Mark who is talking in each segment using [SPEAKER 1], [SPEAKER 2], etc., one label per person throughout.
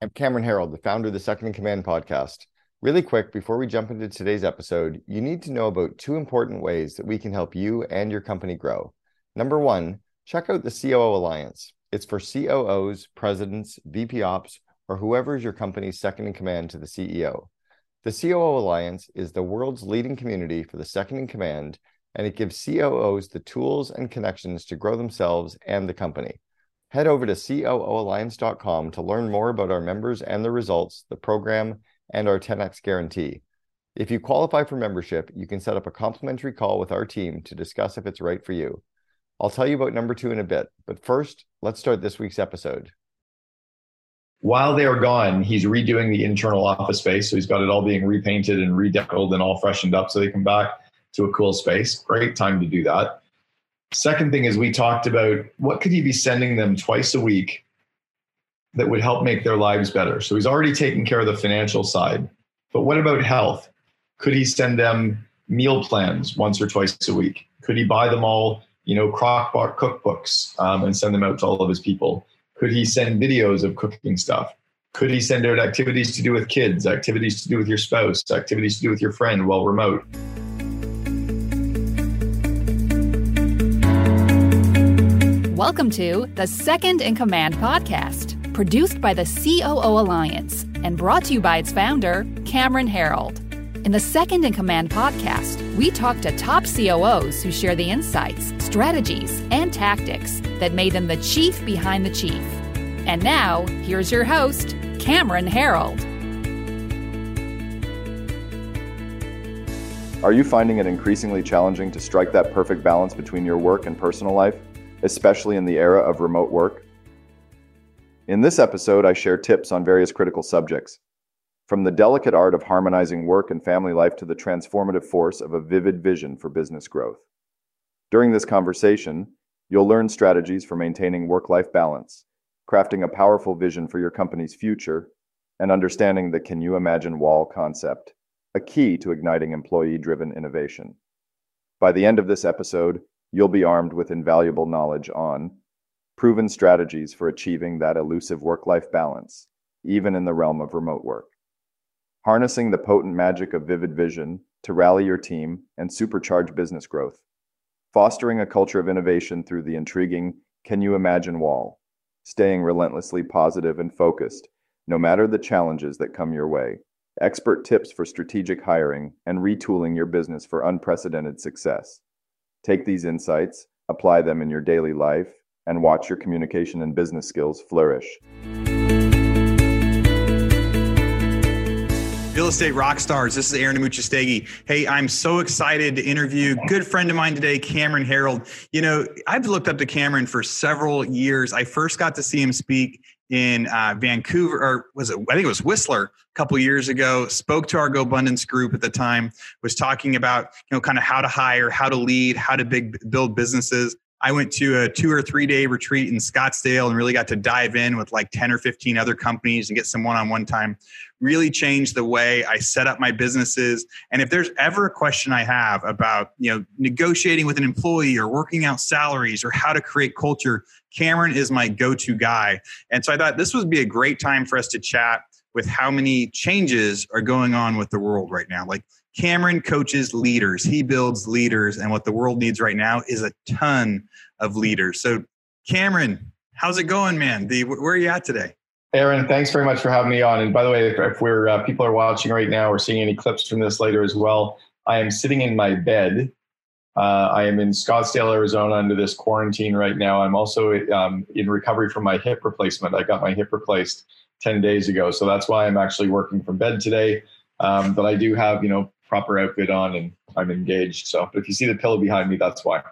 [SPEAKER 1] I'm Cameron Herold, the founder of the Second in Command podcast. Really quick, before we jump into today's episode, you need to know about two important ways that we can help you and your company grow. Number one, check out the COO Alliance. It's for COOs, presidents, VP ops, or whoever is your company's second in command to the CEO. The COO Alliance is the world's leading community for the second in command, and it gives COOs the tools and connections to grow themselves and the company. Head over to COOalliance.com to learn more about our members and the results, the program, and our 10x guarantee. If you qualify for membership, you can set up a complimentary call with our team to discuss if it's right for you. I'll tell you about number two in a bit, but first, let's start this week's episode.
[SPEAKER 2] While they are gone, he's redoing the internal office space. So he's got it all being repainted and redecorated and all freshened up so they come back to a cool space. Great time to do that. Second thing is we talked about what could he be sending them twice a week that would help make their lives better. So he's already taken care of the financial side. But what about health? Could he send them meal plans once or twice a week? Could he buy them all, you know, crockpot cookbooks um, and send them out to all of his people? Could he send videos of cooking stuff? Could he send out activities to do with kids, activities to do with your spouse, activities to do with your friend while remote?
[SPEAKER 3] Welcome to the Second in Command podcast, produced by the COO Alliance and brought to you by its founder, Cameron Herold. In the Second in Command podcast, we talk to top COOs who share the insights, strategies, and tactics that made them the chief behind the chief. And now, here's your host, Cameron Herold.
[SPEAKER 4] Are you finding it increasingly challenging to strike that perfect balance between your work and personal life? Especially in the era of remote work? In this episode, I share tips on various critical subjects, from the delicate art of harmonizing work and family life to the transformative force of a vivid vision for business growth. During this conversation, you'll learn strategies for maintaining work life balance, crafting a powerful vision for your company's future, and understanding the Can You Imagine Wall concept, a key to igniting employee driven innovation. By the end of this episode, you'll be armed with invaluable knowledge on proven strategies for achieving that elusive work life balance, even in the realm of remote work. Harnessing the potent magic of vivid vision to rally your team and supercharge business growth. Fostering a culture of innovation through the intriguing Can You Imagine Wall. Staying relentlessly positive and focused, no matter the challenges that come your way. Expert tips for strategic hiring and retooling your business for unprecedented success Take these insights, apply them in your daily life, and watch your communication and business skills flourish.
[SPEAKER 5] Real estate rock stars. This is Aaron Amuchastegui. Hey, I'm so excited to interview good friend of mine today, Cameron Herold. You know, I've looked up to Cameron for several years. I first got to see him speak in uh, Vancouver, or was it? I think it was Whistler a couple years ago. Spoke to our GoBundance group at the time. Was talking about you know kind of how to hire, how to lead, how to big build businesses. I went to a two or three day retreat in Scottsdale and really got to dive in with like 10 or 15 other companies and get some one on one time. Really changed the way I set up my businesses. And if there's ever a question I have about, you know, negotiating with an employee or working out salaries or how to create culture, Cameron is my go to guy. And so I thought this would be a great time for us to chat with how many changes are going on with the world right now. Like Cameron coaches leaders, he builds leaders, and what the world needs right now is a ton of leaders. So, Cameron, how's it going, man? The, where are you at today?
[SPEAKER 2] Aaron, thanks very much for having me on. And by the way, if we're uh, people are watching right now or seeing any clips from this later as well, I am sitting in my bed. Uh, I am in Scottsdale, Arizona, under this quarantine right now. I'm also um, in recovery from my hip replacement. I got my hip replaced 10 days ago. So that's why I'm actually working from bed today. Um, but I do have, you know, proper outfit on and I'm engaged. So but if you see the pillow behind me, that's why.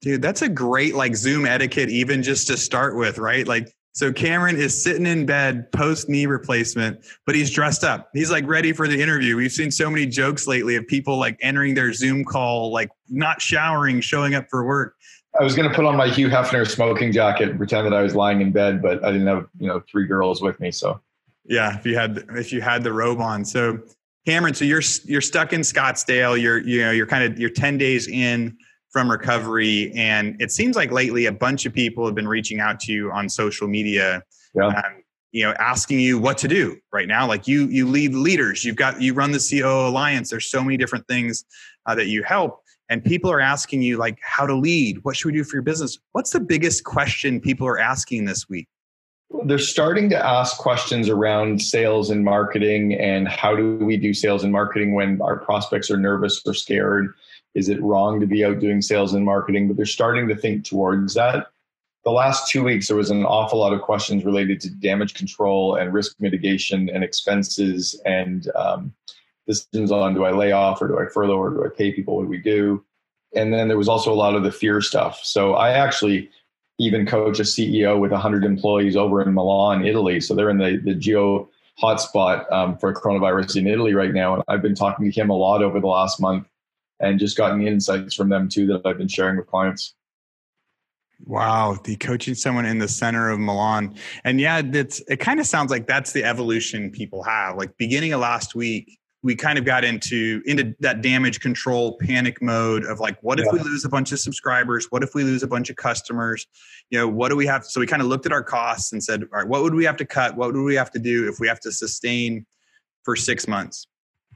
[SPEAKER 5] Dude, that's a great like Zoom etiquette, even just to start with, right? Like, so Cameron is sitting in bed post knee replacement, but he's dressed up. He's like ready for the interview. We've seen so many jokes lately of people like entering their Zoom call, like not showering, showing up for work.
[SPEAKER 2] I was going to put on my Hugh Hefner smoking jacket and pretend that I was lying in bed, but I didn't have, you know, three girls with me. So
[SPEAKER 5] yeah, if you had, if you had the robe on. So Cameron, so you're, you're stuck in Scottsdale. You're, you know, you're kind of, you're 10 days in from recovery. And it seems like lately a bunch of people have been reaching out to you on social media. Yeah. Um, you know asking you what to do right now. Like you you lead leaders. You've got you run the COO alliance. There's so many different things uh, that you help. And people are asking you like how to lead. What should we do for your business? What's the biggest question people are asking this week?
[SPEAKER 2] They're starting to ask questions around sales and marketing and how do we do sales and marketing when our prospects are nervous or scared is it wrong to be out doing sales and marketing but they're starting to think towards that the last two weeks, there was an awful lot of questions related to damage control and risk mitigation and expenses and um, decisions on do I lay off or do I furlough or do I pay people? What do we do? And then there was also a lot of the fear stuff. So I actually even coach a CEO with 100 employees over in Milan, Italy. So they're in the, the geo hotspot um, for coronavirus in Italy right now. And I've been talking to him a lot over the last month and just gotten insights from them too that I've been sharing with clients.
[SPEAKER 5] Wow, the coaching someone in the center of Milan. And yeah, it's it kind of sounds like that's the evolution people have. Like beginning of last week, we kind of got into into that damage control panic mode of like what if yeah. we lose a bunch of subscribers? What if we lose a bunch of customers? You know, what do we have so we kind of looked at our costs and said, all right, what would we have to cut? What would we have to do if we have to sustain for 6 months?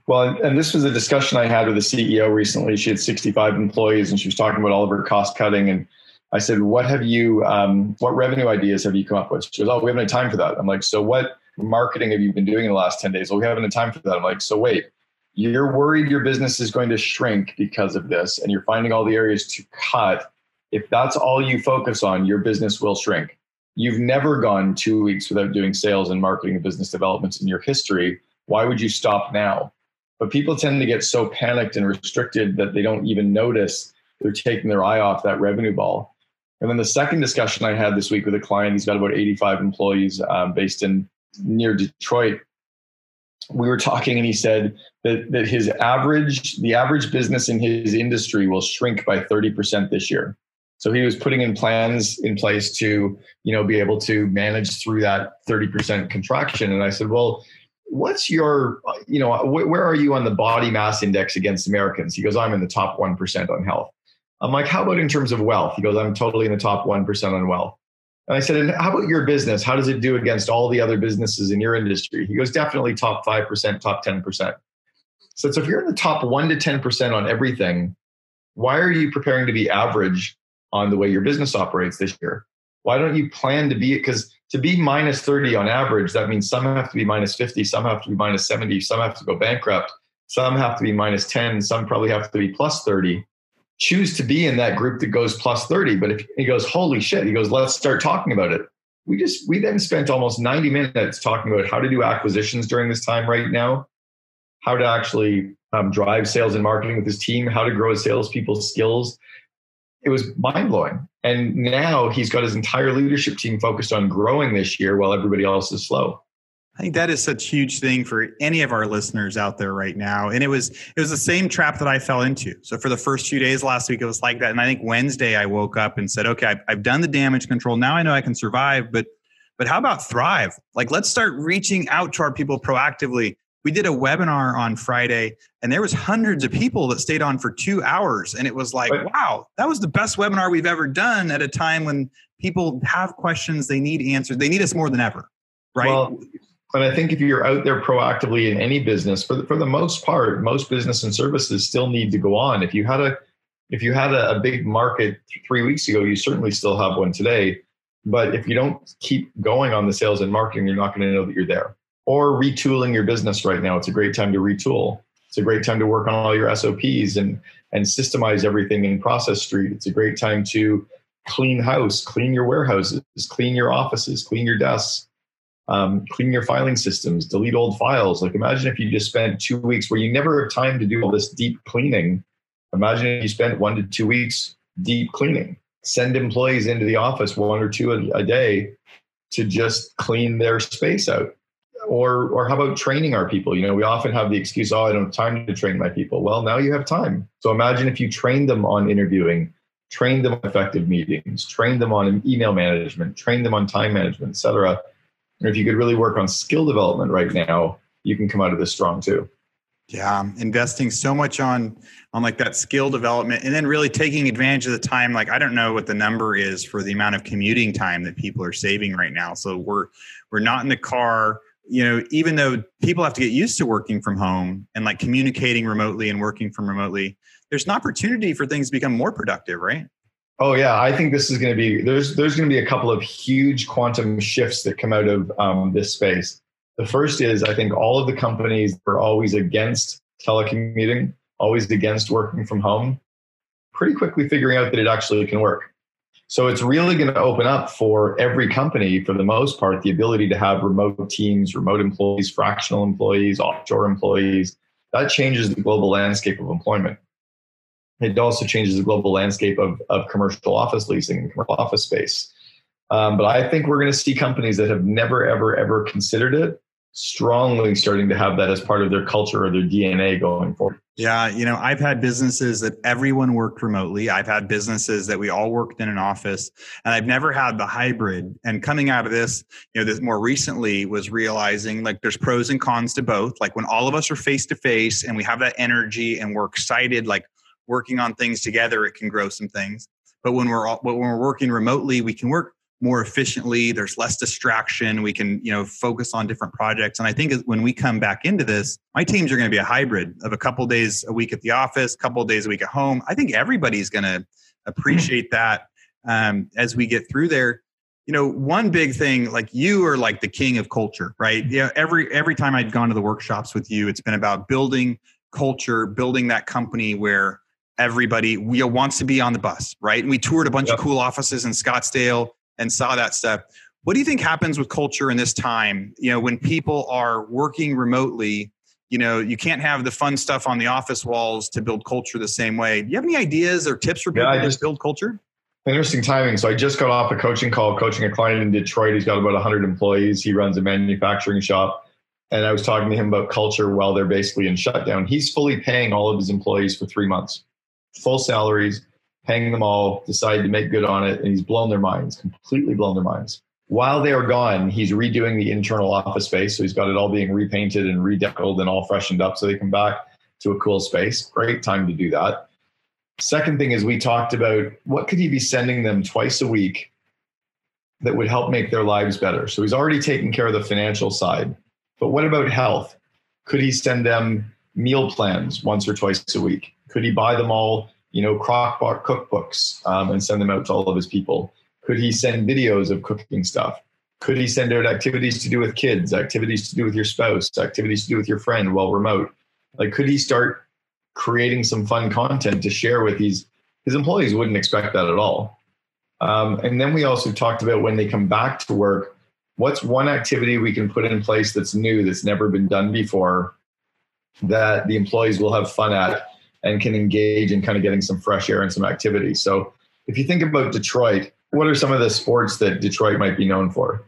[SPEAKER 2] Well, and this was a discussion I had with the CEO recently. She had 65 employees and she was talking about all of her cost cutting and I said, "What have you? Um, what revenue ideas have you come up with?" She goes, "Oh, we haven't had time for that." I'm like, "So what marketing have you been doing in the last ten days?" Well, we haven't had time for that. I'm like, "So wait, you're worried your business is going to shrink because of this, and you're finding all the areas to cut. If that's all you focus on, your business will shrink. You've never gone two weeks without doing sales and marketing and business developments in your history. Why would you stop now?" But people tend to get so panicked and restricted that they don't even notice they're taking their eye off that revenue ball. And then the second discussion I had this week with a client, he's got about 85 employees um, based in near Detroit. We were talking, and he said that that his average, the average business in his industry, will shrink by 30% this year. So he was putting in plans in place to, you know, be able to manage through that 30% contraction. And I said, well, what's your, you know, where are you on the body mass index against Americans? He goes, I'm in the top 1% on health. I'm like, how about in terms of wealth? He goes, I'm totally in the top 1% on wealth. And I said, and how about your business? How does it do against all the other businesses in your industry? He goes, definitely top 5%, top 10%. So, so if you're in the top 1% to 10% on everything, why are you preparing to be average on the way your business operates this year? Why don't you plan to be? Because to be minus 30 on average, that means some have to be minus 50, some have to be minus 70, some have to go bankrupt, some have to be minus 10, some probably have to be plus 30 choose to be in that group that goes plus 30. But if he goes, holy shit, he goes, let's start talking about it. We just, we then spent almost 90 minutes talking about how to do acquisitions during this time right now, how to actually um, drive sales and marketing with his team, how to grow his salespeople's skills. It was mind blowing. And now he's got his entire leadership team focused on growing this year while everybody else is slow.
[SPEAKER 5] I think that is such a huge thing for any of our listeners out there right now. And it was it was the same trap that I fell into. So for the first few days last week, it was like that. And I think Wednesday I woke up and said, okay, I've, I've done the damage control. Now I know I can survive, but but how about thrive? Like let's start reaching out to our people proactively. We did a webinar on Friday and there was hundreds of people that stayed on for two hours. And it was like, wow, that was the best webinar we've ever done at a time when people have questions, they need answers, they need us more than ever. Right. Well,
[SPEAKER 2] and I think if you're out there proactively in any business, for the, for the most part, most business and services still need to go on. If you had a if you had a, a big market three weeks ago, you certainly still have one today. But if you don't keep going on the sales and marketing, you're not going to know that you're there. Or retooling your business right now. It's a great time to retool. It's a great time to work on all your SOPs and and systemize everything in Process Street. It's a great time to clean house, clean your warehouses, clean your offices, clean your desks um, clean your filing systems, delete old files. Like imagine if you just spent two weeks where you never have time to do all this deep cleaning. Imagine if you spent one to two weeks deep cleaning. Send employees into the office one or two a, a day to just clean their space out. Or, or how about training our people? You know, we often have the excuse, oh, I don't have time to train my people. Well, now you have time. So imagine if you train them on interviewing, train them on effective meetings, train them on email management, train them on time management, et cetera and if you could really work on skill development right now, you can come out of this strong too.
[SPEAKER 5] Yeah, investing so much on on like that skill development and then really taking advantage of the time like I don't know what the number is for the amount of commuting time that people are saving right now. So we're we're not in the car, you know, even though people have to get used to working from home and like communicating remotely and working from remotely, there's an opportunity for things to become more productive, right?
[SPEAKER 2] Oh yeah, I think this is going to be there's there's going to be a couple of huge quantum shifts that come out of um, this space. The first is I think all of the companies are always against telecommuting, always against working from home, pretty quickly figuring out that it actually can work. So it's really going to open up for every company, for the most part, the ability to have remote teams, remote employees, fractional employees, offshore employees. That changes the global landscape of employment. It also changes the global landscape of, of commercial office leasing and commercial office space. Um, but I think we're going to see companies that have never, ever, ever considered it strongly starting to have that as part of their culture or their DNA going forward.
[SPEAKER 5] Yeah, you know, I've had businesses that everyone worked remotely. I've had businesses that we all worked in an office, and I've never had the hybrid. And coming out of this, you know, this more recently was realizing like there's pros and cons to both. Like when all of us are face to face and we have that energy and we're excited, like working on things together, it can grow some things. But when we're all, when we're working remotely, we can work more efficiently there's less distraction we can you know focus on different projects. And i think when we come back into this my teams are going to be a hybrid of a couple of days a week at the office a couple of days a week at home. I think everybody's going to appreciate that um, as we get through there. You know one big thing like you are like the king of culture right? Yeah every every time i'd gone to the workshops with you it's been about building culture building that company where everybody we wants to be on the bus right? And we toured a bunch yep. of cool offices in scottsdale and saw that stuff. What do you think happens with culture in this time? You know, when people are working remotely, you know, you can't have the fun stuff on the office walls to build culture the same way. Do you have any ideas or tips for people yeah, just, to build culture?
[SPEAKER 2] Interesting timing. So I just got off a coaching call, coaching a client in Detroit. He's got about 100 employees. He runs a manufacturing shop. And I was talking to him about culture while they're basically in shutdown. He's fully paying all of his employees for three months, full salaries, paying them all, decided to make good on it, and he's blown their minds, completely blown their minds. While they are gone, he's redoing the internal office space. So he's got it all being repainted and redeckled and all freshened up so they come back to a cool space. Great time to do that. Second thing is we talked about what could he be sending them twice a week that would help make their lives better. So he's already taken care of the financial side. But what about health? Could he send them meal plans once or twice a week? Could he buy them all you know, crockpot cookbooks um, and send them out to all of his people? Could he send videos of cooking stuff? Could he send out activities to do with kids, activities to do with your spouse, activities to do with your friend while remote? Like, could he start creating some fun content to share with these? His employees wouldn't expect that at all. Um, and then we also talked about when they come back to work, what's one activity we can put in place that's new, that's never been done before, that the employees will have fun at and can engage in kind of getting some fresh air and some activity. So if you think about Detroit, what are some of the sports that Detroit might be known for?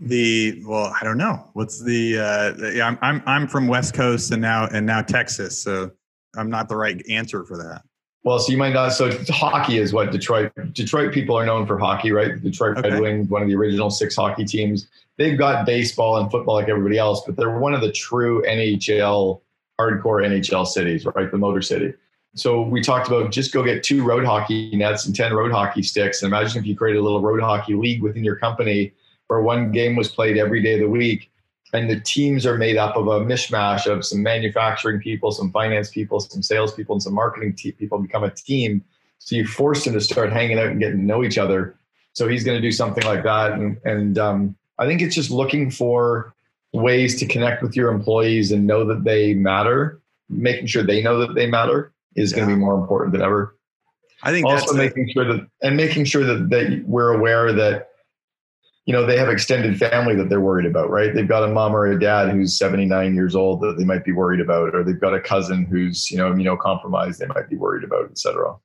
[SPEAKER 5] The well, I don't know. What's the? Uh, yeah, I'm I'm I'm from West Coast and now and now Texas, so I'm not the right answer for that.
[SPEAKER 2] Well, so you might not. So hockey is what Detroit Detroit people are known for hockey, right? The Detroit okay. Red Wings, one of the original six hockey teams. They've got baseball and football like everybody else, but they're one of the true NHL hardcore NHL cities, right? The Motor City. So we talked about just go get two road hockey nets and 10 road hockey sticks. And imagine if you created a little road hockey league within your company where one game was played every day of the week. And the teams are made up of a mishmash of some manufacturing people, some finance people, some sales people, and some marketing te- people become a team. So you force them to start hanging out and getting to know each other. So he's going to do something like that. And, and um, I think it's just looking for ways to connect with your employees and know that they matter, making sure they know that they matter is yeah. going to be more important than ever.
[SPEAKER 5] I think
[SPEAKER 2] also making sure that and making sure that, that we're aware that you know they have extended family that they're worried about, right? They've got a mom or a dad who's 79 years old that they might be worried about, or they've got a cousin who's you know immunocompromised they might be worried about, etc.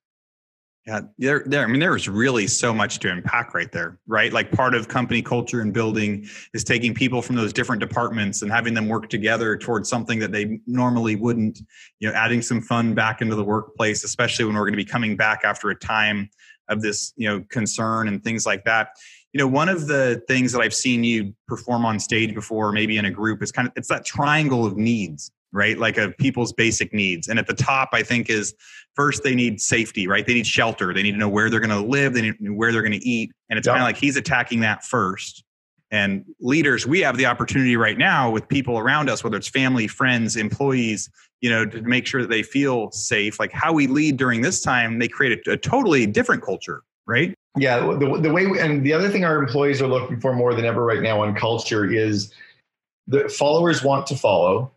[SPEAKER 5] Yeah, there, there. I mean, there's really so much to unpack right there, right? Like part of company culture and building is taking people from those different departments and having them work together towards something that they normally wouldn't. You know, adding some fun back into the workplace, especially when we're going to be coming back after a time of this, you know, concern and things like that. You know, one of the things that I've seen you perform on stage before, maybe in a group, is kind of it's that triangle of needs right? Like of people's basic needs. And at the top, I think is first they need safety, right? They need shelter. They need to know where they're going to live. They need to know where they're going to eat. And it's kind of like he's attacking that first. And leaders, we have the opportunity right now with people around us, whether it's family, friends, employees, you know, to make sure that they feel safe. Like how we lead during this time, they create a, a totally different culture, right?
[SPEAKER 2] Yeah, the, the way and the other thing our employees are looking for more than ever right now on culture is the followers want to follow,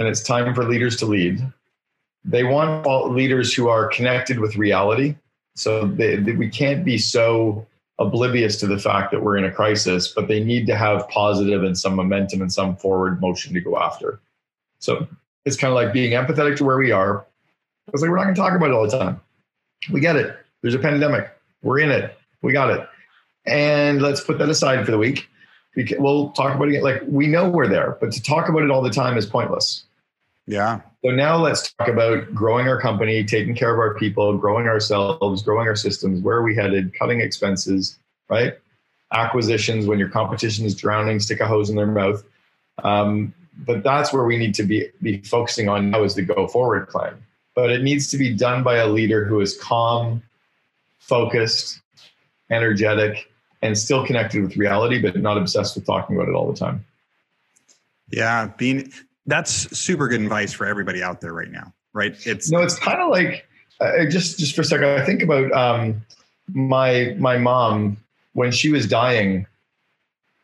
[SPEAKER 2] and it's time for leaders to lead. They want leaders who are connected with reality. So they, they, we can't be so oblivious to the fact that we're in a crisis, but they need to have positive and some momentum and some forward motion to go after. So it's kind of like being empathetic to where we are. It's like we're not going to talk about it all the time. We get it. There's a pandemic. We're in it. We got it. And let's put that aside for the week. We'll talk about it. Like we know we're there, but to talk about it all the time is pointless.
[SPEAKER 5] Yeah.
[SPEAKER 2] So now let's talk about growing our company, taking care of our people, growing ourselves, growing our systems. Where are we headed? Cutting expenses, right? Acquisitions. When your competition is drowning, stick a hose in their mouth. Um, but that's where we need to be be focusing on now is the go forward plan. But it needs to be done by a leader who is calm, focused, energetic, and still connected with reality, but not obsessed with talking about it all the time.
[SPEAKER 5] Yeah, being that's super good advice for everybody out there right now, right?
[SPEAKER 2] It's no, it's kind of like uh, just just for a second. I think about um, my my mom when she was dying.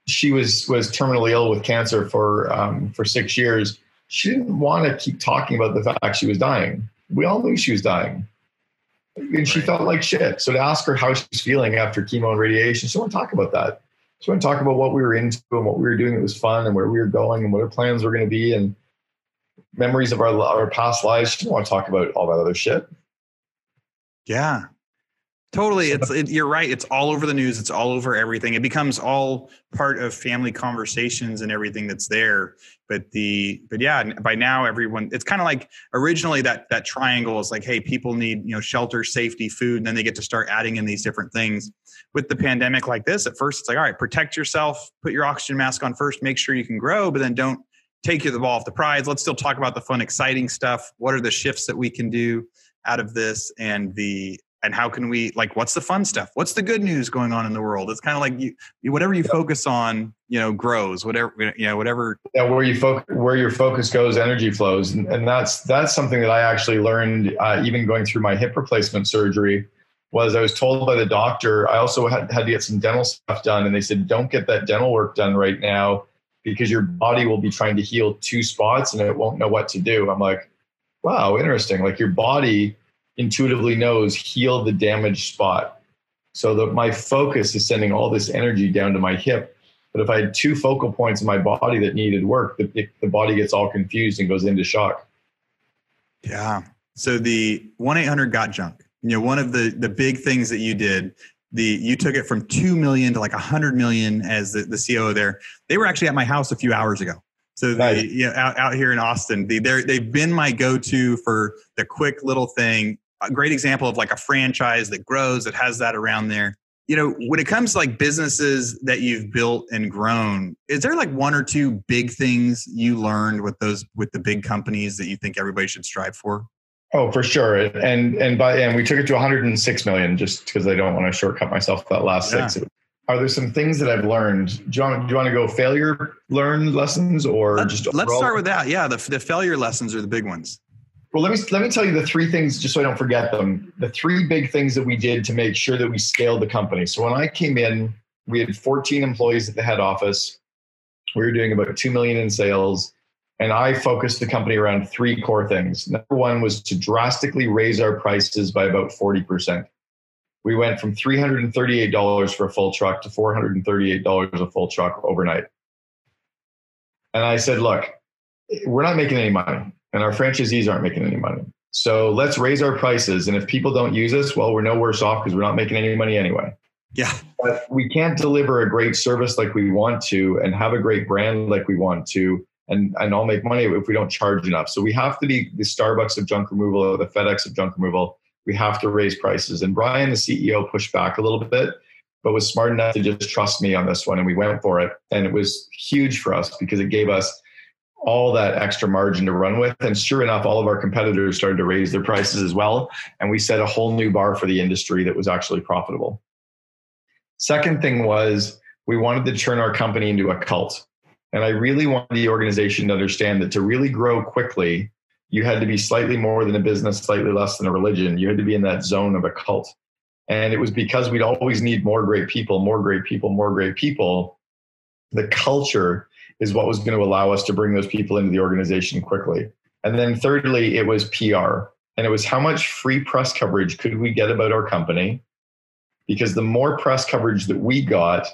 [SPEAKER 2] She was was terminally ill with cancer for um, for six years. She didn't want to keep talking about the fact she was dying. We all knew she was dying, and she right. felt like shit. So to ask her how she's feeling after chemo and radiation, she want to talk about that. So want to talk about what we were into and what we were doing that was fun and where we were going and what our plans were going to be and memories of our our past lives. She didn't want to talk about all that other shit.
[SPEAKER 5] Yeah, totally. It's it, you're right. It's all over the news. It's all over everything. It becomes all part of family conversations and everything that's there. But the but yeah, by now everyone. It's kind of like originally that that triangle is like, hey, people need you know shelter, safety, food, and then they get to start adding in these different things with the pandemic like this, at first it's like, all right, protect yourself, put your oxygen mask on first, make sure you can grow, but then don't take the ball off the prize. Let's still talk about the fun, exciting stuff. What are the shifts that we can do out of this and the and how can we like what's the fun stuff what's the good news going on in the world it's kind of like you whatever you focus on you know grows whatever you know whatever
[SPEAKER 2] yeah where you focus where your focus goes energy flows and, and that's that's something that i actually learned uh, even going through my hip replacement surgery was I was told by the doctor, I also had, had to get some dental stuff done. And they said, don't get that dental work done right now because your body will be trying to heal two spots and it won't know what to do. I'm like, wow, interesting. Like your body intuitively knows heal the damaged spot. So that my focus is sending all this energy down to my hip. But if I had two focal points in my body that needed work, the, the body gets all confused and goes into shock.
[SPEAKER 5] Yeah. So the 1 800 got junk you know one of the the big things that you did the you took it from 2 million to like 100 million as the, the COO there they were actually at my house a few hours ago so the, nice. you know, out, out here in Austin the, they've been my go-to for the quick little thing a great example of like a franchise that grows that has that around there you know when it comes to like businesses that you've built and grown is there like one or two big things you learned with those with the big companies that you think everybody should strive for
[SPEAKER 2] Oh, for sure. And and by and we took it to 106 million just because I don't want to shortcut myself that last yeah. six. Are there some things that I've learned? Do you want, do you want to go failure learn lessons or
[SPEAKER 5] let's,
[SPEAKER 2] just
[SPEAKER 5] let's start with that. Yeah, the, the failure lessons are the big ones.
[SPEAKER 2] Well, let me let me tell you the three things just so I don't forget them. The three big things that we did to make sure that we scaled the company. So when I came in, we had 14 employees at the head office. We were doing about 2 million in sales and I focused the company around three core things. Number one was to drastically raise our prices by about 40%. We went from $338 for a full truck to $438 a full truck overnight. And I said, look, we're not making any money, and our franchisees aren't making any money. So let's raise our prices. And if people don't use us, well, we're no worse off because we're not making any money anyway.
[SPEAKER 5] Yeah.
[SPEAKER 2] But we can't deliver a great service like we want to and have a great brand like we want to and and I'll make money if we don't charge enough. So we have to be the Starbucks of junk removal or the FedEx of junk removal. We have to raise prices. And Brian, the CEO, pushed back a little bit, but was smart enough to just trust me on this one, and we went for it. And it was huge for us because it gave us all that extra margin to run with. And sure enough, all of our competitors started to raise their prices as well. And we set a whole new bar for the industry that was actually profitable. Second thing was we wanted to turn our company into a cult. And I really wanted the organization to understand that to really grow quickly, you had to be slightly more than a business, slightly less than a religion. You had to be in that zone of a cult. And it was because we'd always need more great people, more great people, more great people. The culture is what was going to allow us to bring those people into the organization quickly. And then thirdly, it was PR. And it was how much free press coverage could we get about our company? Because the more press coverage that we got,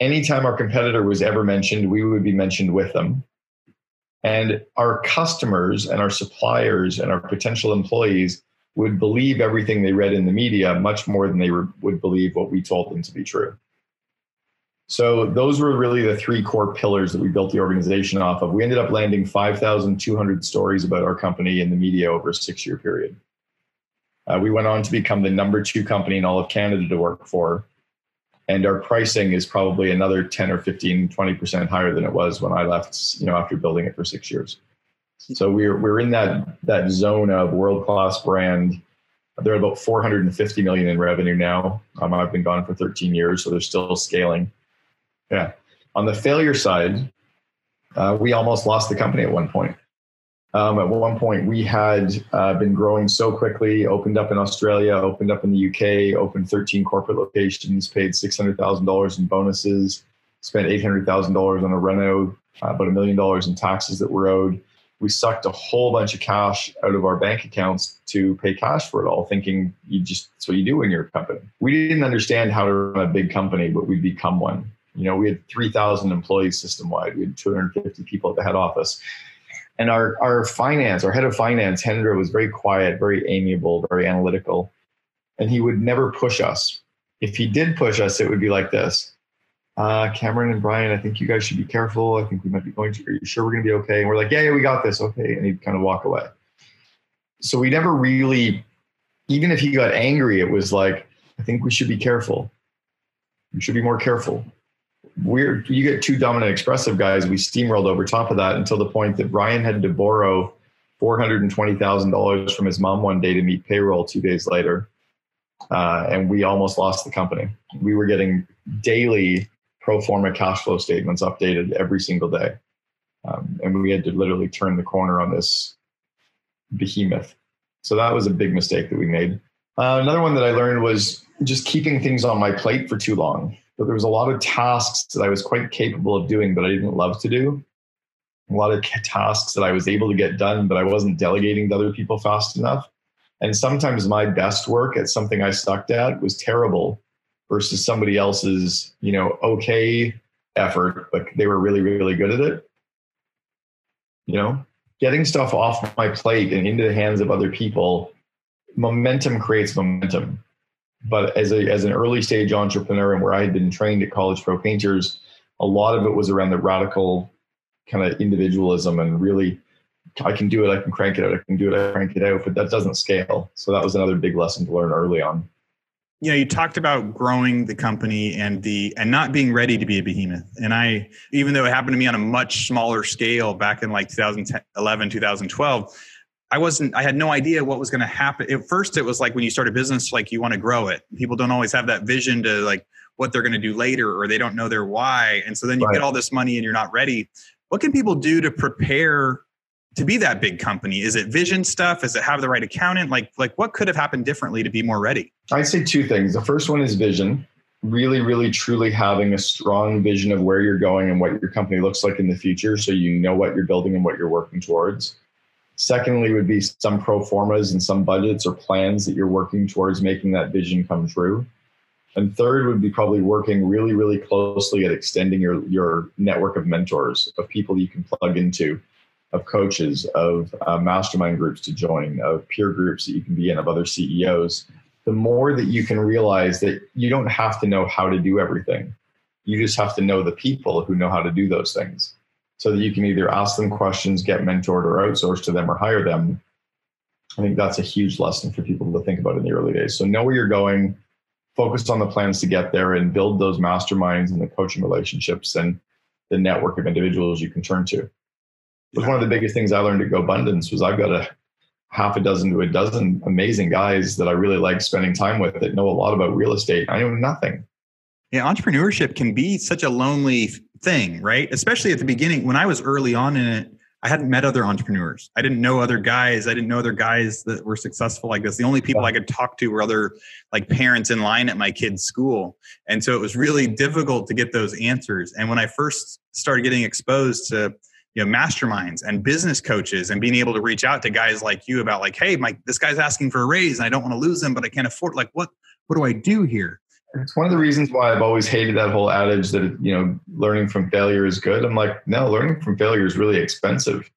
[SPEAKER 2] anytime our competitor was ever mentioned, we would be mentioned with them. And our customers and our suppliers and our potential employees would believe everything they read in the media much more than they would believe what we told them to be true. So those were really the three core pillars that we built the organization off of. We ended up landing 5,200 stories about our company in the media over a six-year period. Uh, we went on to become the number two company in all of Canada to work for. And our pricing is probably another 10 or 15, 20% higher than it was when I left, you know, after building it for six years. So we're, we're in that, that zone of world-class brand. They're about 450 million in revenue now. Um, I've been gone for 13 years, so they're still scaling yeah. On the failure side, uh, we almost lost the company at one point. Um, at one point, we had uh, been growing so quickly, opened up in Australia, opened up in the UK, opened 13 corporate locations, paid $600,000 in bonuses, spent $800,000 on a reno, uh, about a million dollars in taxes that were owed. We sucked a whole bunch of cash out of our bank accounts to pay cash for it all, thinking you just, that's what you do when you're a company. We didn't understand how to run a big company, but we'd become one. You know, we had 3,000 employees system wide. We had 250 people at the head office. And our, our finance, our head of finance, Hendra, was very quiet, very amiable, very analytical. And he would never push us. If he did push us, it would be like this uh, Cameron and Brian, I think you guys should be careful. I think we might be going to, are you sure we're going to be okay? And we're like, yeah, yeah, we got this. Okay. And he'd kind of walk away. So we never really, even if he got angry, it was like, I think we should be careful. We should be more careful we're you get two dominant expressive guys. We steamrolled over top of that until the point that Brian had to borrow four hundred and twenty thousand dollars from his mom one day to meet payroll two days later, uh, and we almost lost the company. We were getting daily pro forma cash flow statements updated every single day, um, and we had to literally turn the corner on this behemoth. So that was a big mistake that we made. Uh, another one that I learned was just keeping things on my plate for too long but there was a lot of tasks that I was quite capable of doing, but I didn't love to do. A lot of tasks that I was able to get done, but I wasn't delegating to other people fast enough. And sometimes my best work at something I sucked at was terrible versus somebody else's, you know, okay effort, but they were really, really good at it. You know, getting stuff off my plate and into the hands of other people, momentum creates momentum but as a as an early stage entrepreneur and where I had been trained at College Pro Painters, a lot of it was around the radical kind of individualism and really I can do it, I can crank it out, I can do it, I crank it out, but that doesn't scale. So that was another big lesson to learn early on.
[SPEAKER 5] Yeah, you talked about growing the company and the and not being ready to be a behemoth. And I, even though it happened to me on a much smaller scale back in like 2011, 2012, I wasn't, I had no idea what was going to happen. At first, it was like when you start a business, like you want to grow it. People don't always have that vision to like what they're going to do later, or they don't know their why. And so then you right. get all this money and you're not ready. What can people do to prepare to be that big company? Is it vision stuff? Is it have the right accountant? Like, like what could have happened differently to be more ready?
[SPEAKER 2] I'd say two things. The first one is vision. Really, really, truly having a strong vision of where you're going and what your company looks like in the future, so you know what you're building and what you're working towards. Secondly, would be some pro formas and some budgets or plans that you're working towards making that vision come true. And third would be probably working really, really closely at extending your, your network of mentors, of people you can plug into, of coaches, of uh, mastermind groups to join, of peer groups that you can be in, of other CEOs. The more that you can realize that you don't have to know how to do everything, you just have to know the people who know how to do those things so that you can either ask them questions, get mentored, or outsource to them or hire them. I think that's a huge lesson for people to think about in the early days. So know where you're going, focus on the plans to get there, and build those masterminds and the coaching relationships and the network of individuals you can turn to. was one of the biggest things I learned at GoBundance was I've got a half a dozen to a dozen amazing guys that I really like spending time with that know a lot about real estate. I know nothing.
[SPEAKER 5] Yeah, entrepreneurship can be such a lonely thing, right? Especially at the beginning. When I was early on in it, I hadn't met other entrepreneurs. I didn't know other guys. I didn't know other guys that were successful like this. The only people I could talk to were other like parents in line at my kid's school. And so it was really difficult to get those answers. And when I first started getting exposed to you know masterminds and business coaches and being able to reach out to guys like you about like hey mike this guy's asking for a raise and i don't want to lose him but i can't afford like what what do i do here
[SPEAKER 2] it's one of the reasons why I've always hated that whole adage that you know learning from failure is good. I'm like, no, learning from failure is really expensive.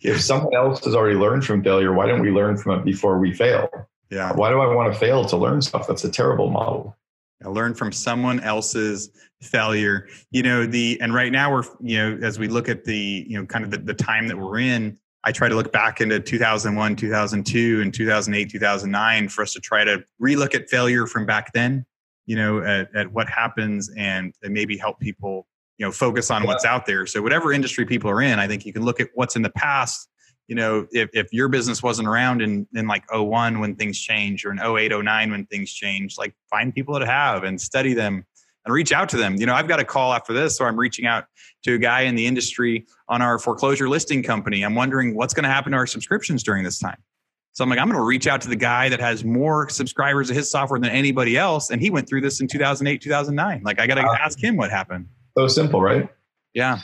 [SPEAKER 2] If someone else has already learned from failure, why don't we learn from it before we fail?
[SPEAKER 5] Yeah.
[SPEAKER 2] Why do I want to fail to learn stuff? That's a terrible model.
[SPEAKER 5] I learn from someone else's failure. You know, the and right now we're you know as we look at the you know kind of the, the time that we're in. I try to look back into 2001, 2002, and 2008, 2009 for us to try to relook at failure from back then you know, at, at what happens and, and maybe help people, you know, focus on what's out there. So whatever industry people are in, I think you can look at what's in the past. You know, if, if your business wasn't around in, in like 01 when things change or in 08, 09 when things change, like find people that have and study them and reach out to them. You know, I've got a call after this, so I'm reaching out to a guy in the industry on our foreclosure listing company. I'm wondering what's going to happen to our subscriptions during this time. So I'm like, I'm going to reach out to the guy that has more subscribers of his software than anybody else. And he went through this in 2008, 2009. Like, I got to ask him what happened.
[SPEAKER 2] So simple, right?
[SPEAKER 5] Yeah.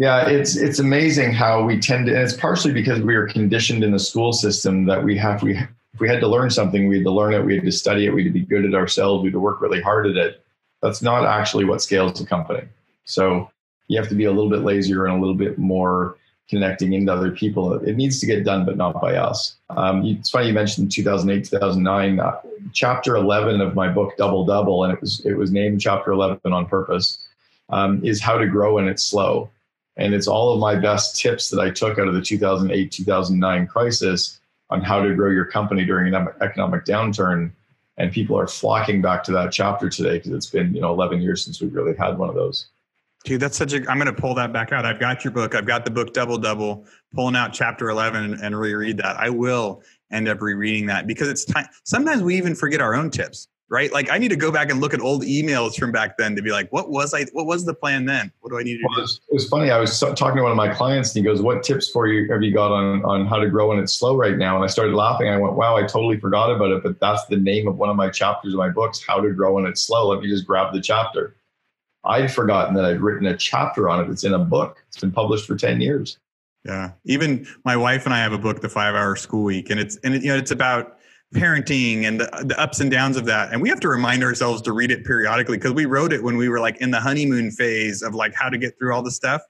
[SPEAKER 2] Yeah, it's it's amazing how we tend to, and it's partially because we are conditioned in the school system that we have we if we had to learn something, we had to learn it, we had to study it, we had to be good at ourselves, we had to work really hard at it. That's not actually what scales a company. So you have to be a little bit lazier and a little bit more connecting into other people. It needs to get done, but not by us. Um, it's funny you mentioned 2008, 2009. Uh, chapter 11 of my book Double Double, and it was it was named Chapter 11 on purpose, um, is how to grow when it's slow, and it's all of my best tips that I took out of the 2008, 2009 crisis on how to grow your company during an economic downturn. And people are flocking back to that chapter today because it's been you know 11 years since we've really had one of those.
[SPEAKER 5] Dude, that's such a. I'm going to pull that back out. I've got your book. I've got the book Double Double. Pulling out chapter 11 and, reread that. I will end up rereading that because it's time. Sometimes we even forget our own tips, right? Like I need to go back and look at old emails from back then to be like, what was I? What was the plan then? What do I need to well, do?
[SPEAKER 2] It was, it was funny. I was talking to one of my clients, and he goes, "What tips for you have you got on on how to grow when it's slow right now?" And I started laughing. I went, "Wow, I totally forgot about it." But that's the name of one of my chapters of my books, "How to Grow When It's Slow." Let me just grab the chapter. I'd forgotten that I'd written a chapter on it. It's in a book. It's been published for 10 years.
[SPEAKER 5] Yeah. Even my wife and I have a book, The Five Hour School Week, and it's, and it, you know, it's about parenting and the, the ups and downs of that. And we have to remind ourselves to read it periodically because we wrote it when we were like in the honeymoon phase of like how to get through all the stuff.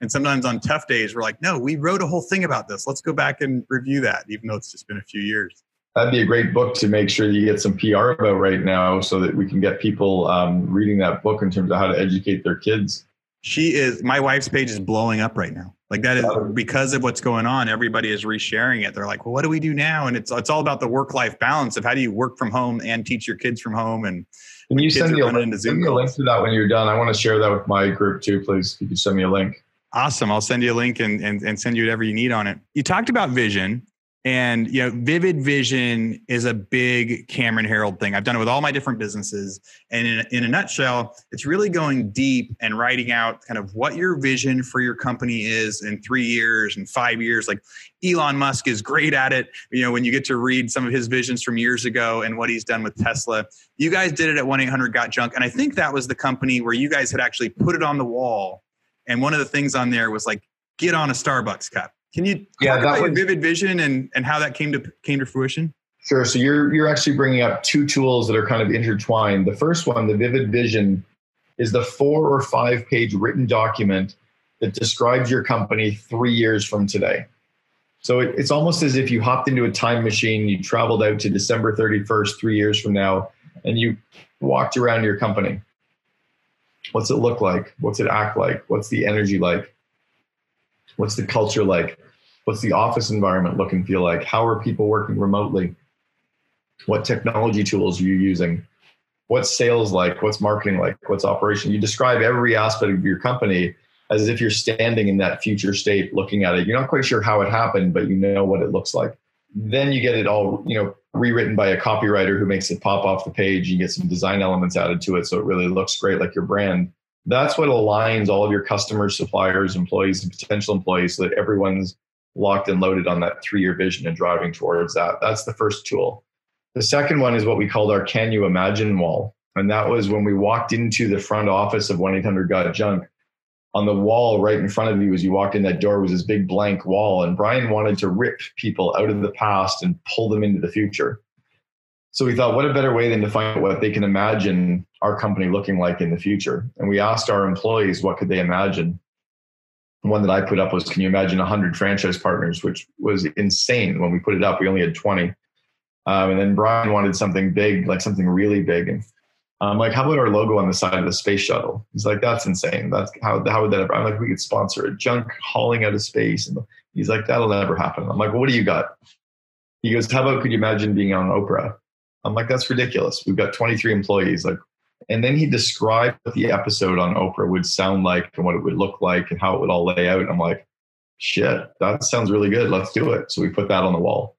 [SPEAKER 5] And sometimes on tough days, we're like, no, we wrote a whole thing about this. Let's go back and review that, even though it's just been a few years
[SPEAKER 2] that'd be a great book to make sure that you get some PR about right now so that we can get people um, reading that book in terms of how to educate their kids.
[SPEAKER 5] She is, my wife's page is blowing up right now. Like that is because of what's going on. Everybody is resharing it. They're like, well, what do we do now? And it's, it's all about the work life balance of how do you work from home and teach your kids from home. And
[SPEAKER 2] can you send me, a link, send me a link to that when you're done? I want to share that with my group too, please. If you could send me a link.
[SPEAKER 5] Awesome. I'll send you a link and, and, and send you whatever you need on it. You talked about vision and you know, vivid vision is a big Cameron Herold thing. I've done it with all my different businesses. And in in a nutshell, it's really going deep and writing out kind of what your vision for your company is in three years and five years. Like Elon Musk is great at it. You know, when you get to read some of his visions from years ago and what he's done with Tesla, you guys did it at 1 800 Got Junk. And I think that was the company where you guys had actually put it on the wall. And one of the things on there was like, get on a Starbucks cup can you yeah, talk about was, your vivid vision and, and how that came to came to fruition?
[SPEAKER 2] Sure. So you're you're actually bringing up two tools that are kind of intertwined. The first one, the vivid vision, is the four or five page written document that describes your company three years from today. So it, it's almost as if you hopped into a time machine, you traveled out to December 31st, three years from now, and you walked around your company. What's it look like? What's it act like? What's the energy like? What's the culture like? What's the office environment look and feel like? How are people working remotely? What technology tools are you using? What's sales like? What's marketing like? What's operation? You describe every aspect of your company as if you're standing in that future state looking at it. You're not quite sure how it happened, but you know what it looks like. Then you get it all, you know, rewritten by a copywriter who makes it pop off the page. You get some design elements added to it so it really looks great like your brand. That's what aligns all of your customers, suppliers, employees, and potential employees so that everyone's locked and loaded on that three year vision and driving towards that. That's the first tool. The second one is what we called our Can You Imagine wall. And that was when we walked into the front office of 1 800 Got Junk. On the wall right in front of you as you walked in that door was this big blank wall. And Brian wanted to rip people out of the past and pull them into the future. So we thought, what a better way than to find out what they can imagine our company looking like in the future. And we asked our employees, what could they imagine? One that I put up was, can you imagine 100 franchise partners, which was insane when we put it up. We only had 20. Um, and then Brian wanted something big, like something really big. And I'm like, how about our logo on the side of the space shuttle? He's like, that's insane. That's how, how would that ever? I'm like, we could sponsor a junk hauling out of space. And he's like, that'll never happen. I'm like, well, what do you got? He goes, how about could you imagine being on Oprah? I'm like, that's ridiculous. We've got 23 employees. Like, and then he described what the episode on Oprah would sound like and what it would look like and how it would all lay out. And I'm like, shit, that sounds really good. Let's do it. So we put that on the wall.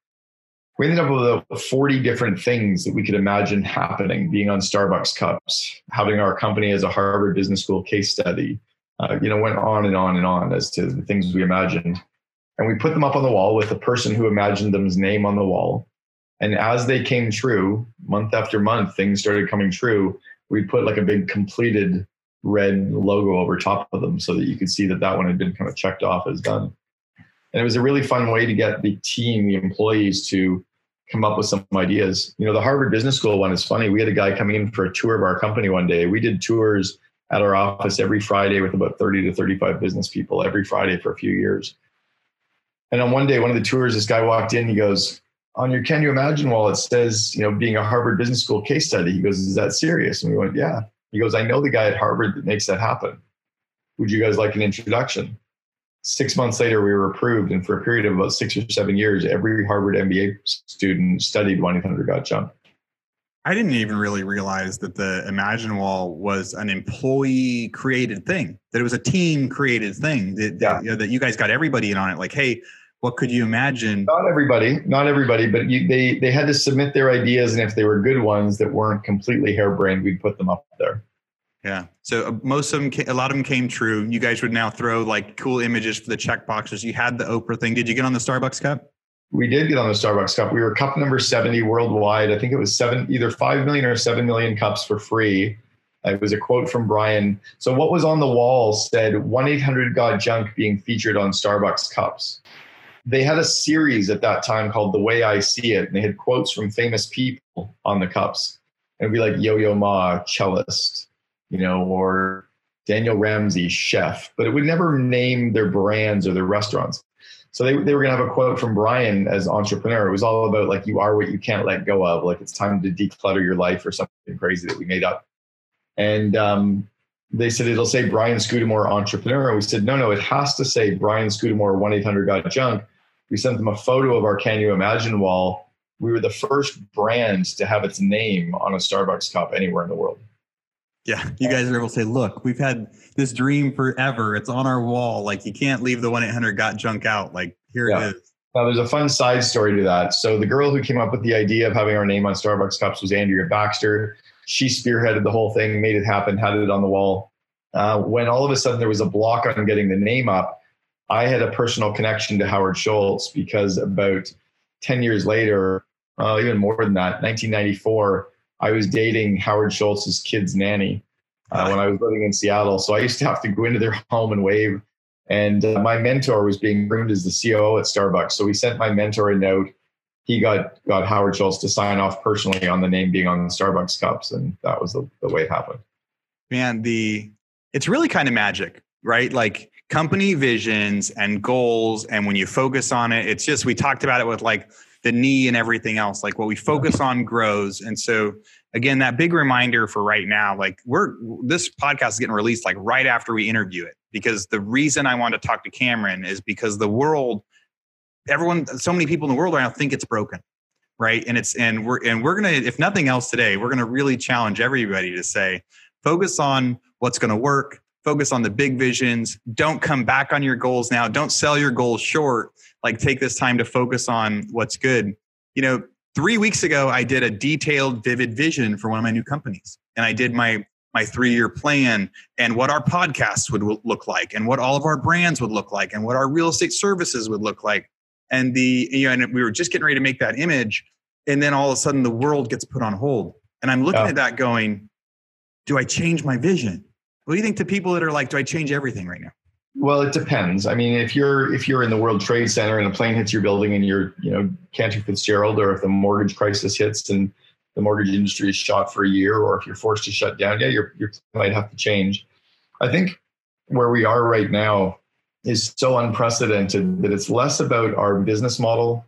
[SPEAKER 2] We ended up with 40 different things that we could imagine happening, being on Starbucks cups, having our company as a Harvard Business School case study. Uh, you know, went on and on and on as to the things we imagined. And we put them up on the wall with the person who imagined them's name on the wall. And as they came true, month after month, things started coming true we'd put like a big completed red logo over top of them so that you could see that that one had been kind of checked off as done. And it was a really fun way to get the team, the employees to come up with some ideas. You know, the Harvard Business School one is funny. We had a guy coming in for a tour of our company one day. We did tours at our office every Friday with about 30 to 35 business people every Friday for a few years. And on one day, one of the tours, this guy walked in, he goes, on your Can You Imagine wall, it says, you know, being a Harvard Business School case study. He goes, Is that serious? And we went, Yeah. He goes, I know the guy at Harvard that makes that happen. Would you guys like an introduction? Six months later, we were approved. And for a period of about six or seven years, every Harvard MBA student studied 1 800 Got Junk.
[SPEAKER 5] I didn't even really realize that the Imagine Wall was an employee created thing, that it was a team created thing, that, yeah. that, you know, that you guys got everybody in on it. Like, hey, what could you imagine?
[SPEAKER 2] Not everybody, not everybody, but you, they they had to submit their ideas, and if they were good ones that weren't completely harebrained, we'd put them up there.
[SPEAKER 5] Yeah. So uh, most of them, a lot of them came true. You guys would now throw like cool images for the check boxes. You had the Oprah thing. Did you get on the Starbucks cup?
[SPEAKER 2] We did get on the Starbucks cup. We were cup number 70 worldwide. I think it was seven, either 5 million or 7 million cups for free. It was a quote from Brian. So what was on the wall said 1 800 Got Junk being featured on Starbucks cups they had a series at that time called The Way I See It, and they had quotes from famous people on the cups. And it'd be like Yo Yo Ma, cellist, you know, or Daniel Ramsey, chef, but it would never name their brands or their restaurants. So they, they were going to have a quote from Brian as entrepreneur. It was all about like, you are what you can't let go of. Like it's time to declutter your life or something crazy that we made up. And um, they said it'll say Brian Scudamore entrepreneur. We said, no, no, it has to say Brian Scudamore 1 800 got junk we sent them a photo of our Can You Imagine wall. We were the first brand to have its name on a Starbucks cup anywhere in the world.
[SPEAKER 5] Yeah, you guys are able to say, look, we've had this dream forever. It's on our wall. Like you can't leave the 1 800 got junk out. Like here yeah. it is.
[SPEAKER 2] Now, there's a fun side story to that. So, the girl who came up with the idea of having our name on Starbucks cups was Andrea Baxter. She spearheaded the whole thing, made it happen, had it on the wall. Uh, when all of a sudden there was a block on getting the name up, I had a personal connection to Howard Schultz because about 10 years later, uh, even more than that, 1994, I was dating Howard Schultz's kid's nanny uh, when I was living in Seattle. So I used to have to go into their home and wave. And uh, my mentor was being groomed as the COO at Starbucks. So we sent my mentor a note. He got, got Howard Schultz to sign off personally on the name being on the Starbucks cups. And that was the, the way it happened.
[SPEAKER 5] Man, the it's really kind of magic, right? Like company visions and goals and when you focus on it it's just we talked about it with like the knee and everything else like what we focus on grows. And so again that big reminder for right now like we're this podcast is getting released like right after we interview it because the reason i want to talk to cameron is because the world everyone so many people in the world right now think it's broken right? And it's and we're and we're gonna if nothing else today we're gonna really challenge everybody to say focus on what's gonna work focus on the big visions. Don't come back on your goals now. Don't sell your goals short. Like take this time to focus on what's good. You know, three weeks ago, I did a detailed, vivid vision for one of my new companies. And I did my my three year plan and what our podcasts would look like and what all of our brands would look like and what our real estate services would look like. And the, you know, and we were just getting ready to make that image. And then all of a sudden the world gets put on hold. And I'm looking oh. at that going, do I change my vision? What do you think to people that are like, do I change everything right now?
[SPEAKER 2] Well, it depends. I mean, if you're if you're in the World Trade Center and a plane hits your building and you're, you know, Cantor Fitzgerald, or if the mortgage crisis hits and the mortgage industry is shot for a year, or if you're forced to shut down, yeah, you you might have to change. I think where we are right now is so unprecedented that it's less about our business model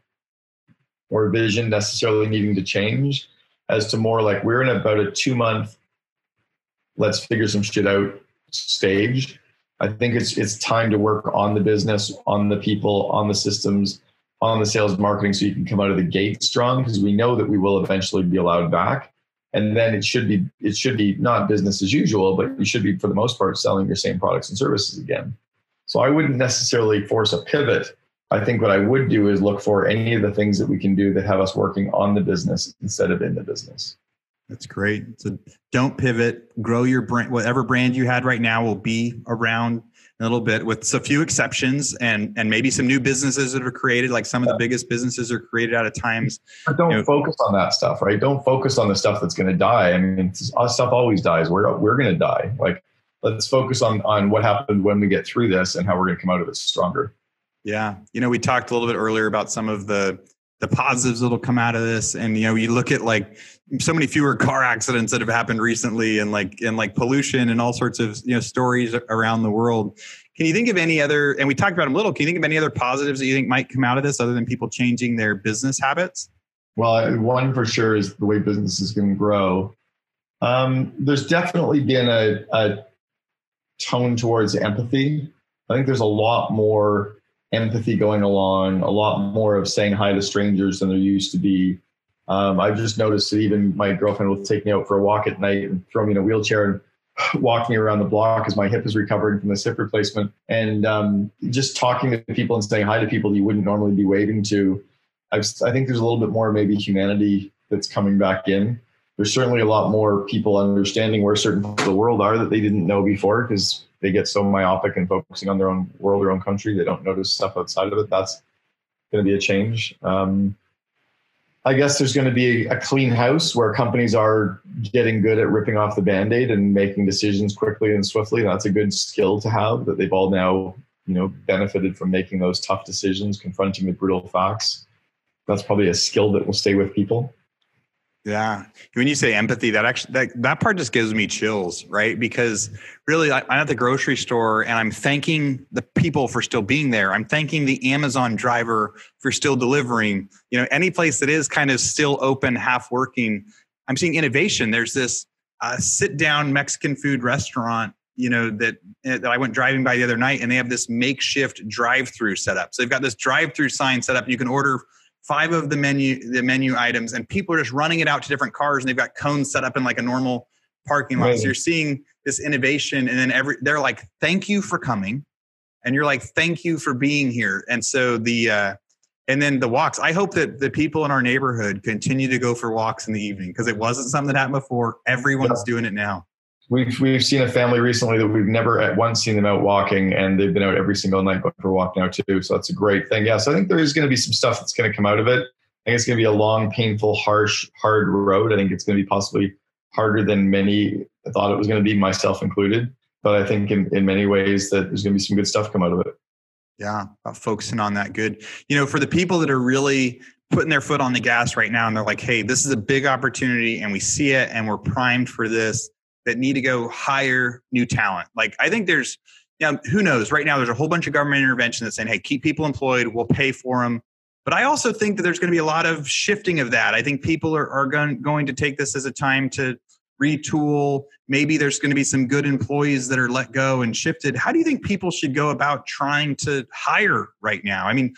[SPEAKER 2] or vision necessarily needing to change as to more like we're in about a two month let's figure some shit out stage. I think it's it's time to work on the business, on the people, on the systems, on the sales marketing so you can come out of the gate strong because we know that we will eventually be allowed back. And then it should be it should be not business as usual, but you should be for the most part selling your same products and services again. So I wouldn't necessarily force a pivot. I think what I would do is look for any of the things that we can do that have us working on the business instead of in the business.
[SPEAKER 5] That's great. So don't pivot, grow your brand. Whatever brand you had right now will be around a little bit with a few exceptions and and maybe some new businesses that are created like some of the biggest businesses are created out of times
[SPEAKER 2] but don't you know, focus on that stuff right? Don't focus on the stuff that's going to die. I mean uh, stuff always dies. We're we're going to die. Like let's focus on on what happened when we get through this and how we're going to come out of it stronger.
[SPEAKER 5] Yeah. You know we talked a little bit earlier about some of the the positives that'll come out of this. And you know you look at like so many fewer car accidents that have happened recently and like and like pollution and all sorts of you know stories around the world. Can you think of any other and we talked about them a little can you think of any other positives that you think might come out of this other than people changing their business habits?
[SPEAKER 2] Well one for sure is the way businesses can grow. Um, there's definitely been a, a tone towards empathy. I think there's a lot more empathy going along, a lot more of saying hi to strangers than there used to be. Um, I've just noticed that even my girlfriend will take me out for a walk at night and throw me in a wheelchair and walk me around the block as my hip is recovering from this hip replacement. And um, just talking to people and saying hi to people you wouldn't normally be waving to. I've, I think there's a little bit more maybe humanity that's coming back in. There's certainly a lot more people understanding where certain parts of the world are that they didn't know before because they get so myopic and focusing on their own world, their own country, they don't notice stuff outside of it. That's going to be a change. Um, I guess there's going to be a clean house where companies are getting good at ripping off the band-aid and making decisions quickly and swiftly. That's a good skill to have that they've all now, you know, benefited from making those tough decisions, confronting the brutal facts. That's probably a skill that will stay with people.
[SPEAKER 5] Yeah. When you say empathy, that actually that, that part just gives me chills, right? Because really I, I'm at the grocery store and I'm thanking the people for still being there. I'm thanking the Amazon driver for still delivering. You know, any place that is kind of still open, half working. I'm seeing innovation. There's this uh, sit down Mexican food restaurant, you know, that that I went driving by the other night and they have this makeshift drive through setup. So they've got this drive through sign set up. You can order five of the menu the menu items and people are just running it out to different cars and they've got cones set up in like a normal parking lot. Right. so you're seeing this innovation and then every they're like thank you for coming and you're like thank you for being here. And so the uh and then the walks. I hope that the people in our neighborhood continue to go for walks in the evening because it wasn't something that happened before. Everyone's yeah. doing it now
[SPEAKER 2] We've we've seen a family recently that we've never at once seen them out walking, and they've been out every single night for a walk now too. So that's a great thing. Yeah, so I think there is going to be some stuff that's going to come out of it. I think it's going to be a long, painful, harsh, hard road. I think it's going to be possibly harder than many thought it was going to be, myself included. But I think in, in many ways that there's going to be some good stuff come out of it.
[SPEAKER 5] Yeah, focusing on that good. You know, for the people that are really putting their foot on the gas right now and they're like, hey, this is a big opportunity and we see it and we're primed for this that need to go hire new talent. Like I think there's, know, who knows? Right now, there's a whole bunch of government intervention that's saying, "Hey, keep people employed. We'll pay for them." But I also think that there's going to be a lot of shifting of that. I think people are, are going, going to take this as a time to retool. Maybe there's going to be some good employees that are let go and shifted. How do you think people should go about trying to hire right now? I mean,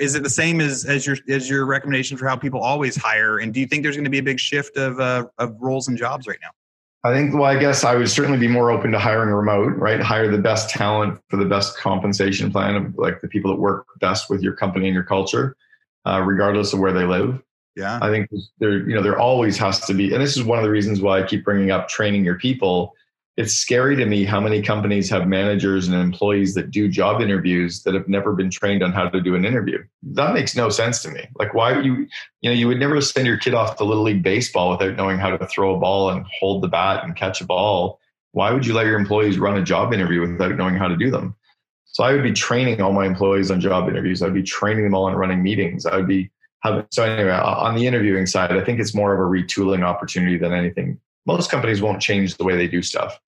[SPEAKER 5] is it the same as as your as your recommendation for how people always hire? And do you think there's going to be a big shift of uh, of roles and jobs right now?
[SPEAKER 2] I think, well, I guess I would certainly be more open to hiring remote, right? Hire the best talent for the best compensation plan of like the people that work best with your company and your culture, uh, regardless of where they live.
[SPEAKER 5] Yeah.
[SPEAKER 2] I think there, you know, there always has to be, and this is one of the reasons why I keep bringing up training your people it's scary to me how many companies have managers and employees that do job interviews that have never been trained on how to do an interview. That makes no sense to me. Like why you you know you would never send your kid off to little league baseball without knowing how to throw a ball and hold the bat and catch a ball. Why would you let your employees run a job interview without knowing how to do them? So I would be training all my employees on job interviews. I'd be training them all on running meetings. I would be having so anyway on the interviewing side, I think it's more of a retooling opportunity than anything. Most companies won't change the way they do stuff.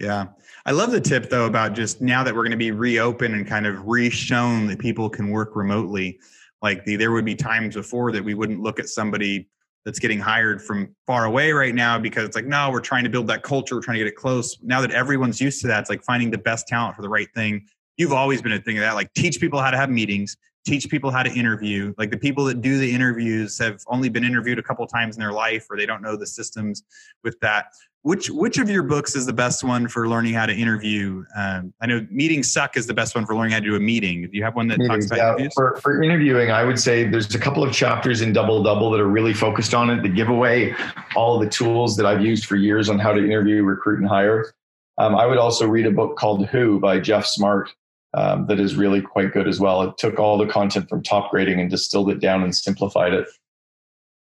[SPEAKER 5] Yeah. I love the tip though about just now that we're going to be reopened and kind of re-shown that people can work remotely. Like the, there would be times before that we wouldn't look at somebody that's getting hired from far away right now because it's like, no, we're trying to build that culture. We're trying to get it close. Now that everyone's used to that, it's like finding the best talent for the right thing. You've always been a thing of that. Like teach people how to have meetings, teach people how to interview. Like the people that do the interviews have only been interviewed a couple times in their life or they don't know the systems with that which which of your books is the best one for learning how to interview? Um, I know Meetings Suck is the best one for learning how to do a meeting. Do you have one that Meetings, talks about yeah. interviews?
[SPEAKER 2] For, for interviewing, I would say there's a couple of chapters in Double Double that are really focused on it. The giveaway, all of the tools that I've used for years on how to interview, recruit, and hire. Um, I would also read a book called Who by Geoff Smart um, that is really quite good as well. It took all the content from top grading and distilled it down and simplified it.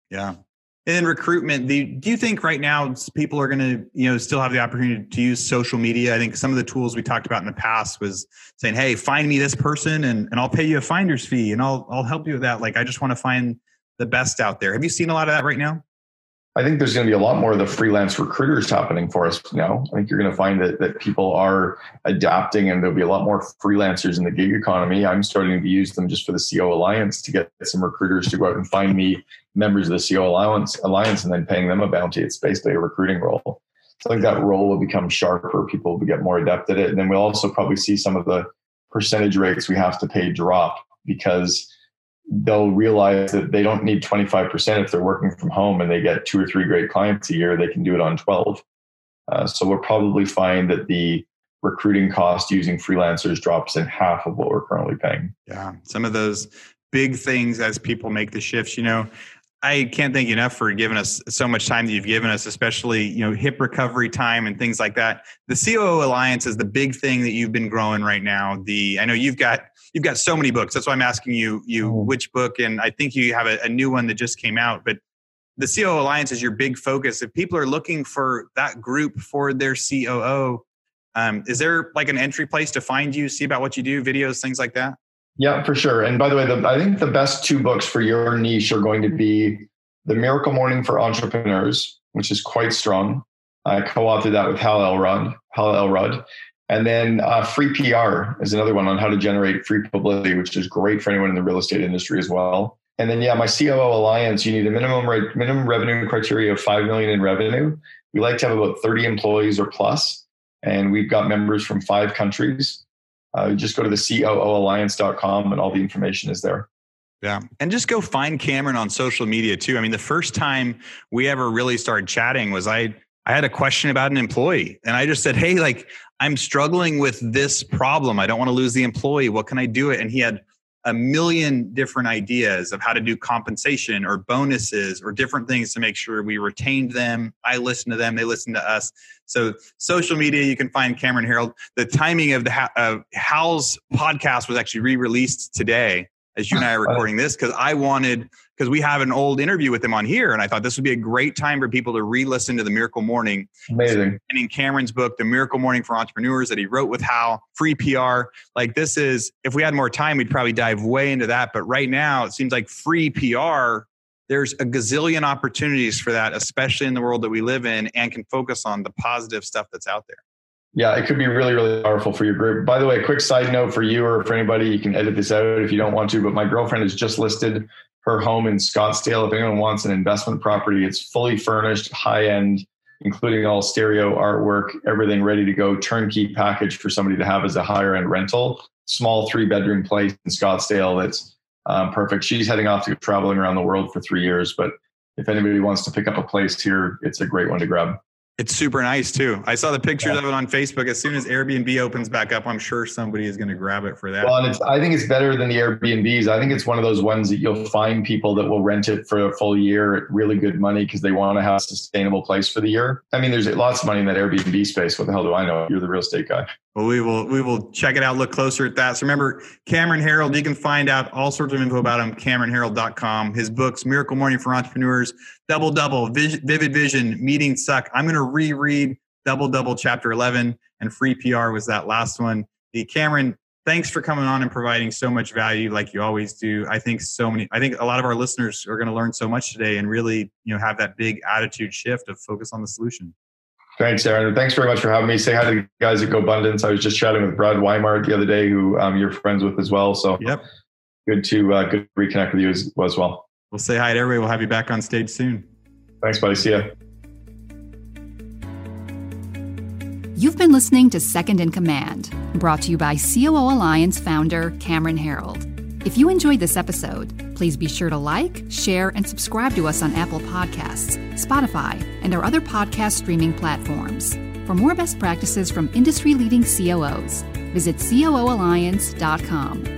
[SPEAKER 5] Yeah, and then recruitment, the, do you think right now people are going to, you know, still have the opportunity to use social media? I think some of the tools we talked about in the past was saying, "Hey, find me this person, and and I'll pay you a finder's fee, and I'll I'll help you with that." Like, I just want to find the best out there. Have you seen a lot of that right now?
[SPEAKER 2] I think there's going to be a lot more of the freelance recruiters happening for us now. I think you're going to find that, that people are adapting and there'll be a lot more freelancers in the gig economy. I'm starting to use them just for the COO Alliance to get some recruiters to go out and find me members of the COO Alliance, Alliance and then paying them a bounty. It's basically a recruiting role. So I think that role will become sharper. People will get more adept at it. And then we'll also probably see some of the percentage rates we have to pay drop because they'll realize that they don't need 25% if they're working from home and they get two or three great clients a year they can do it on 12 uh, so we'll probably find that the recruiting cost using freelancers drops in half of what we're currently paying
[SPEAKER 5] yeah some of those big things as people make the shifts you know I can't thank you enough for giving us so much time that you've given us, especially you know hip recovery time and things like that. The COO Alliance is the big thing that you've been growing right now. The I know you've got you've got so many books. That's why I'm asking you you mm. which book, and I think you have a, a new one that just came out. But the COO Alliance is your big focus. If people are looking for that group for their COO, um, is there like an entry place to find you, see about what you do, videos, things like that?
[SPEAKER 2] Yeah, for sure. And by the way, the, I think the best two books for your niche are going to be The Miracle Morning for Entrepreneurs, which is quite strong. I co-authored that with Hal Elrod. Hal Elrod. And then uh, Free PR is another one on how to generate free publicity, which is great for anyone in the real estate industry as well. And then, yeah, my COO Alliance, you need a minimum re- minimum revenue criteria of five million in revenue. We like to have about 30 employees or plus, and we've got members from five countries uh, just go to the COOalliance.com and all the information is there.
[SPEAKER 5] Yeah. And just go find Cameron on social media too. I mean, the first time we ever really started chatting was I I had a question about an employee and I just said, "Hey, like I'm struggling with this problem. I don't want to lose the employee. What can I do it?" And he had a million different ideas of how to do compensation or bonuses or different things to make sure we retained them. I listened to them, they listened to us. So, social media, you can find Cameron Herold. The timing of the uh, Hal's podcast was actually re released today as you and I are recording this because I wanted because we have an old interview with him on here, and I thought this would be a great time for people to re-listen to the Miracle Morning.
[SPEAKER 2] Amazing.
[SPEAKER 5] And in Cameron's book, The Miracle Morning for Entrepreneurs, that he wrote with Hal, free PR. Like this is, if we had more time, we'd probably dive way into that. But right now, it seems like free PR. There's a gazillion opportunities for that, especially in the world that we live in, and can focus on the positive stuff that's out there.
[SPEAKER 2] Yeah, it could be really, really powerful for your group. By the way, a quick side note for you or for anybody, you can edit this out if you don't want to, but my girlfriend has just listed her home in Scottsdale. If anyone wants an investment property, it's fully furnished, high end, including all stereo artwork, everything ready to go, turnkey package for somebody to have as a higher end rental. Small three bedroom place in Scottsdale that's um, perfect. She's heading off to traveling around the world for three years, but if anybody wants to pick up a place here, it's a great one to grab.
[SPEAKER 5] It's super nice too. I saw the pictures yeah. of it on Facebook. As soon as Airbnb opens back up, I'm sure somebody is going to grab it for that.
[SPEAKER 2] Well, and it's, I think it's better than the Airbnbs. I think it's one of those ones that you'll find people that will rent it for a full year at really good money because they want to have a sustainable place for the year. I mean, there's lots of money in that Airbnb space. What the hell do I know? You're the real estate guy.
[SPEAKER 5] Well, we will we will check it out, look closer at that. So remember, Cameron Herold, you can find out all sorts of info about him, CameronHerold.com. His books, Miracle Morning for Entrepreneurs, Double Double, Vivid Vision, Meetings Suck. I'm going to reread Double Double Chapter 11, and Free PR was that last one. The Cameron, thanks for coming on and providing so much value like you always do. I think so many, I think a lot of our listeners are going to learn so much today and really, you know, have that big attitude shift of focus on the solution.
[SPEAKER 2] Thanks, Aaron. Thanks very much for having me. Say hi to the guys at GoBundance. I was just chatting with Brad Weimert the other day, who um, you're friends with as well. So
[SPEAKER 5] yep.
[SPEAKER 2] good to uh, good to reconnect with you as, as well.
[SPEAKER 5] We'll say hi to everybody. We'll have you back on stage soon.
[SPEAKER 2] Thanks, buddy. See ya.
[SPEAKER 3] You've been listening to Second in Command, brought to you by COO Alliance founder Cameron Herold. If you enjoyed this episode, please be sure to like, share, and subscribe to us on Apple Podcasts, Spotify, and our other podcast streaming platforms. For more best practices from industry leading COOs, visit COOalliance.com.